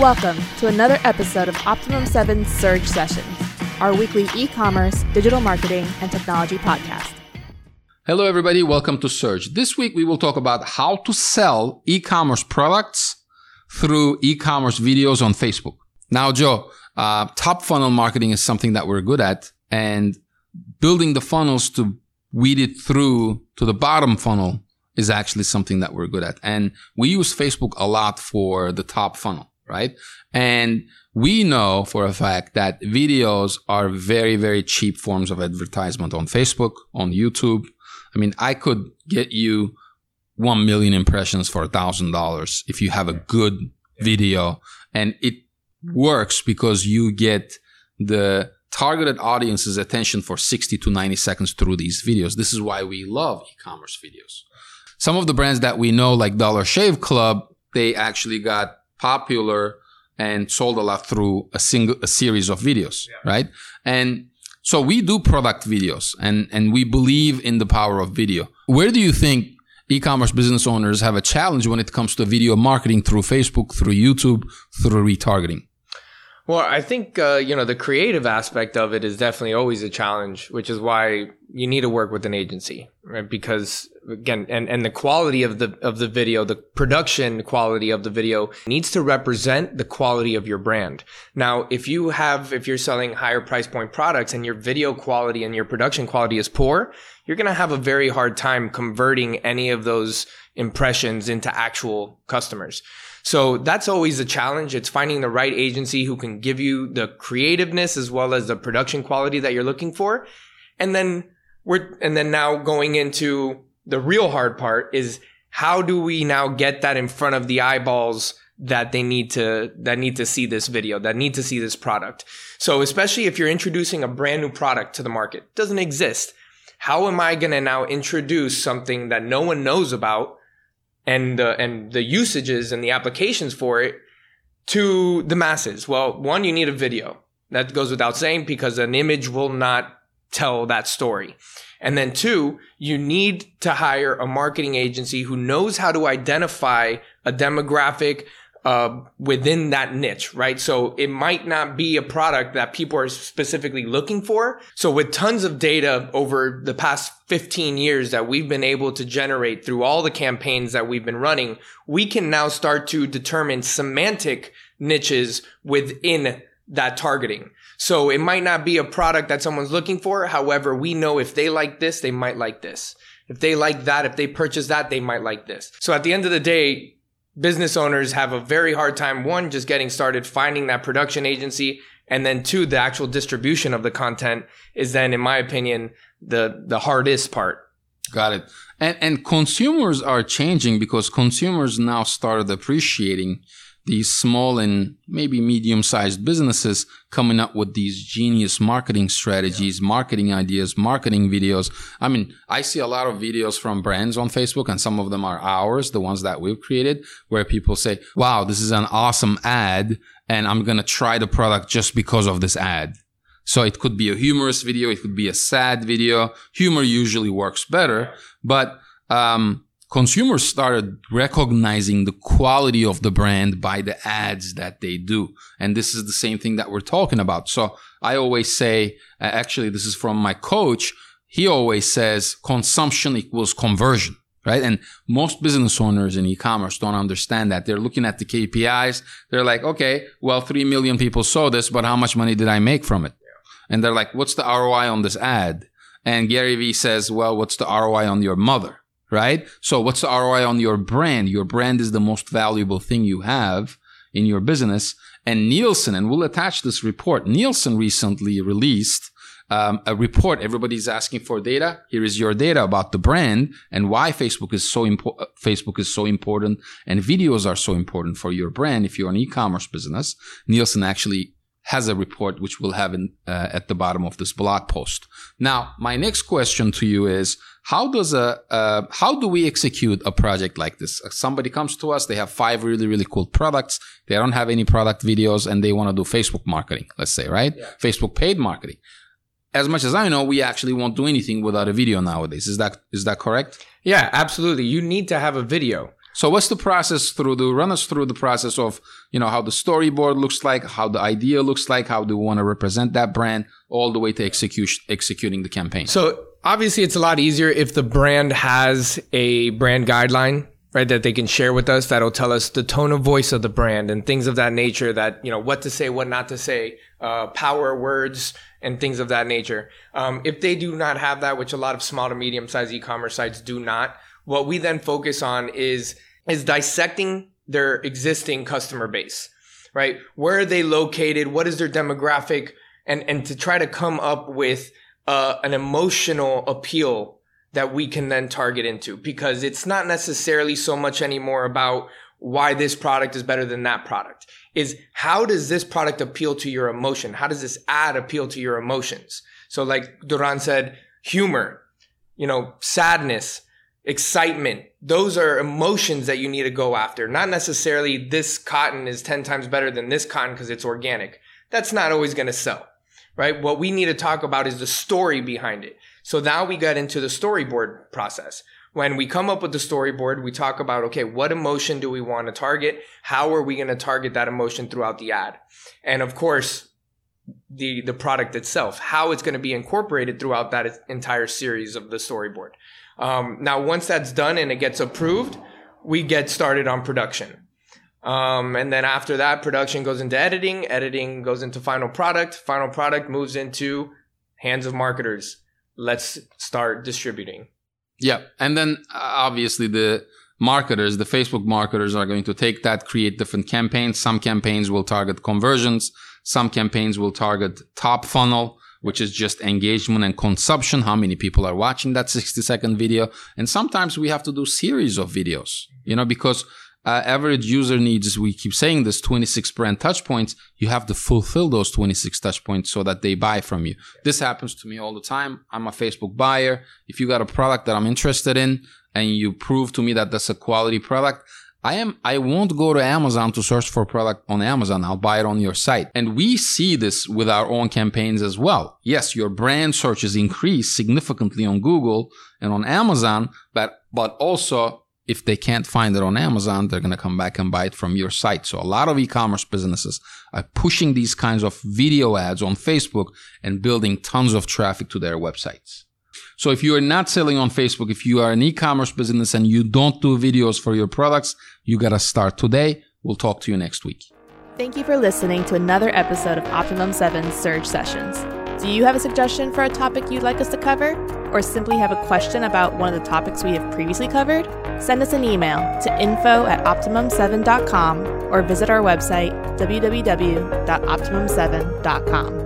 Welcome to another episode of Optimum 7 Surge Sessions, our weekly e commerce, digital marketing, and technology podcast. Hello, everybody. Welcome to Surge. This week, we will talk about how to sell e commerce products through e commerce videos on Facebook. Now, Joe, uh, top funnel marketing is something that we're good at, and building the funnels to weed it through to the bottom funnel is actually something that we're good at. And we use Facebook a lot for the top funnel right? And we know for a fact that videos are very, very cheap forms of advertisement on Facebook, on YouTube. I mean, I could get you 1 million impressions for a thousand dollars if you have a good video and it works because you get the targeted audience's attention for 60 to 90 seconds through these videos. This is why we love e-commerce videos. Some of the brands that we know, like Dollar Shave Club, they actually got popular and sold a lot through a single a series of videos, yeah. right? And so we do product videos and and we believe in the power of video. Where do you think e-commerce business owners have a challenge when it comes to video marketing through Facebook, through YouTube, through retargeting? Well, I think uh, you know the creative aspect of it is definitely always a challenge, which is why you need to work with an agency, right? Because again, and and the quality of the of the video, the production quality of the video needs to represent the quality of your brand. Now, if you have if you're selling higher price point products and your video quality and your production quality is poor, you're going to have a very hard time converting any of those impressions into actual customers. So that's always a challenge. It's finding the right agency who can give you the creativeness as well as the production quality that you're looking for. And then we're, and then now going into the real hard part is how do we now get that in front of the eyeballs that they need to, that need to see this video, that need to see this product. So especially if you're introducing a brand new product to the market, doesn't exist. How am I going to now introduce something that no one knows about and the and the usages and the applications for it to the masses? Well, one, you need a video. That goes without saying because an image will not tell that story. And then two, you need to hire a marketing agency who knows how to identify a demographic, uh, within that niche, right? So it might not be a product that people are specifically looking for. So with tons of data over the past 15 years that we've been able to generate through all the campaigns that we've been running, we can now start to determine semantic niches within that targeting. So it might not be a product that someone's looking for. However, we know if they like this, they might like this. If they like that, if they purchase that, they might like this. So at the end of the day, business owners have a very hard time one just getting started finding that production agency and then two the actual distribution of the content is then in my opinion the the hardest part. Got it. And and consumers are changing because consumers now started appreciating these small and maybe medium sized businesses coming up with these genius marketing strategies, yeah. marketing ideas, marketing videos. I mean, I see a lot of videos from brands on Facebook and some of them are ours, the ones that we've created, where people say, wow, this is an awesome ad and I'm going to try the product just because of this ad. So it could be a humorous video. It could be a sad video. Humor usually works better, but, um, consumers started recognizing the quality of the brand by the ads that they do. And this is the same thing that we're talking about. So I always say, actually, this is from my coach. He always says consumption equals conversion. Right. And most business owners in e-commerce don't understand that. They're looking at the KPIs. They're like, okay, well, 3 million people saw this, but how much money did I make from it? And they're like, what's the ROI on this ad? And Gary Vee says, well, what's the ROI on your mother? Right? So what's the ROI on your brand? Your brand is the most valuable thing you have in your business. And Nielsen, and we'll attach this report. Nielsen recently released um, a report. Everybody's asking for data. Here is your data about the brand and why Facebook is so important. Facebook is so important, and videos are so important for your brand. If you're an e-commerce business, Nielsen actually has a report which we'll have in, uh, at the bottom of this blog post. Now, my next question to you is how does a uh, how do we execute a project like this? Somebody comes to us, they have five really really cool products, they don't have any product videos, and they want to do Facebook marketing. Let's say right, yeah. Facebook paid marketing. As much as I know, we actually won't do anything without a video nowadays. Is that is that correct? Yeah, absolutely. You need to have a video. So what's the process through the run us through the process of, you know, how the storyboard looks like, how the idea looks like, how do we want to represent that brand all the way to execution executing the campaign. So obviously it's a lot easier if the brand has a brand guideline right that they can share with us that'll tell us the tone of voice of the brand and things of that nature that you know what to say what not to say uh, power words and things of that nature. Um, if they do not have that which a lot of small to medium sized e-commerce sites do not what we then focus on is is dissecting their existing customer base right? Where are they located? What is their demographic? And and to try to come up with uh, an emotional appeal that we can then target into because it's not necessarily so much anymore about why this product is better than that product. Is how does this product appeal to your emotion? How does this ad appeal to your emotions? So like duran said humor you know sadness excitement. Those are emotions that you need to go after. Not necessarily this cotton is 10 times better than this cotton because it's organic. That's not always going to sell right? What we need to talk about is the story behind it. So now we get into the storyboard process. When we come up with the storyboard, we talk about, okay, what emotion do we want to target? How are we going to target that emotion throughout the ad? And of course, the, the product itself, how it's going to be incorporated throughout that entire series of the storyboard. Um, now, once that's done and it gets approved, we get started on production. Um, and then after that, production goes into editing. Editing goes into final product. Final product moves into hands of marketers. Let's start distributing. Yeah. And then uh, obviously the marketers, the Facebook marketers are going to take that, create different campaigns. Some campaigns will target conversions. Some campaigns will target top funnel, which is just engagement and consumption. How many people are watching that 60 second video? And sometimes we have to do series of videos, you know, because uh, average user needs, we keep saying this 26 brand touch points, you have to fulfill those 26 touch points so that they buy from you. This happens to me all the time. I'm a Facebook buyer. If you got a product that I'm interested in and you prove to me that that's a quality product, I am, I won't go to Amazon to search for a product on Amazon. I'll buy it on your site. And we see this with our own campaigns as well. Yes, your brand searches increase significantly on Google and on Amazon, but, but also if they can't find it on Amazon, they're going to come back and buy it from your site. So a lot of e-commerce businesses are pushing these kinds of video ads on Facebook and building tons of traffic to their websites. So if you are not selling on Facebook, if you are an e-commerce business and you don't do videos for your products, you got to start today. We'll talk to you next week. Thank you for listening to another episode of Optimum 7 Surge Sessions. Do you have a suggestion for a topic you'd like us to cover? Or simply have a question about one of the topics we have previously covered? Send us an email to info at optimum7.com or visit our website www.optimum7.com.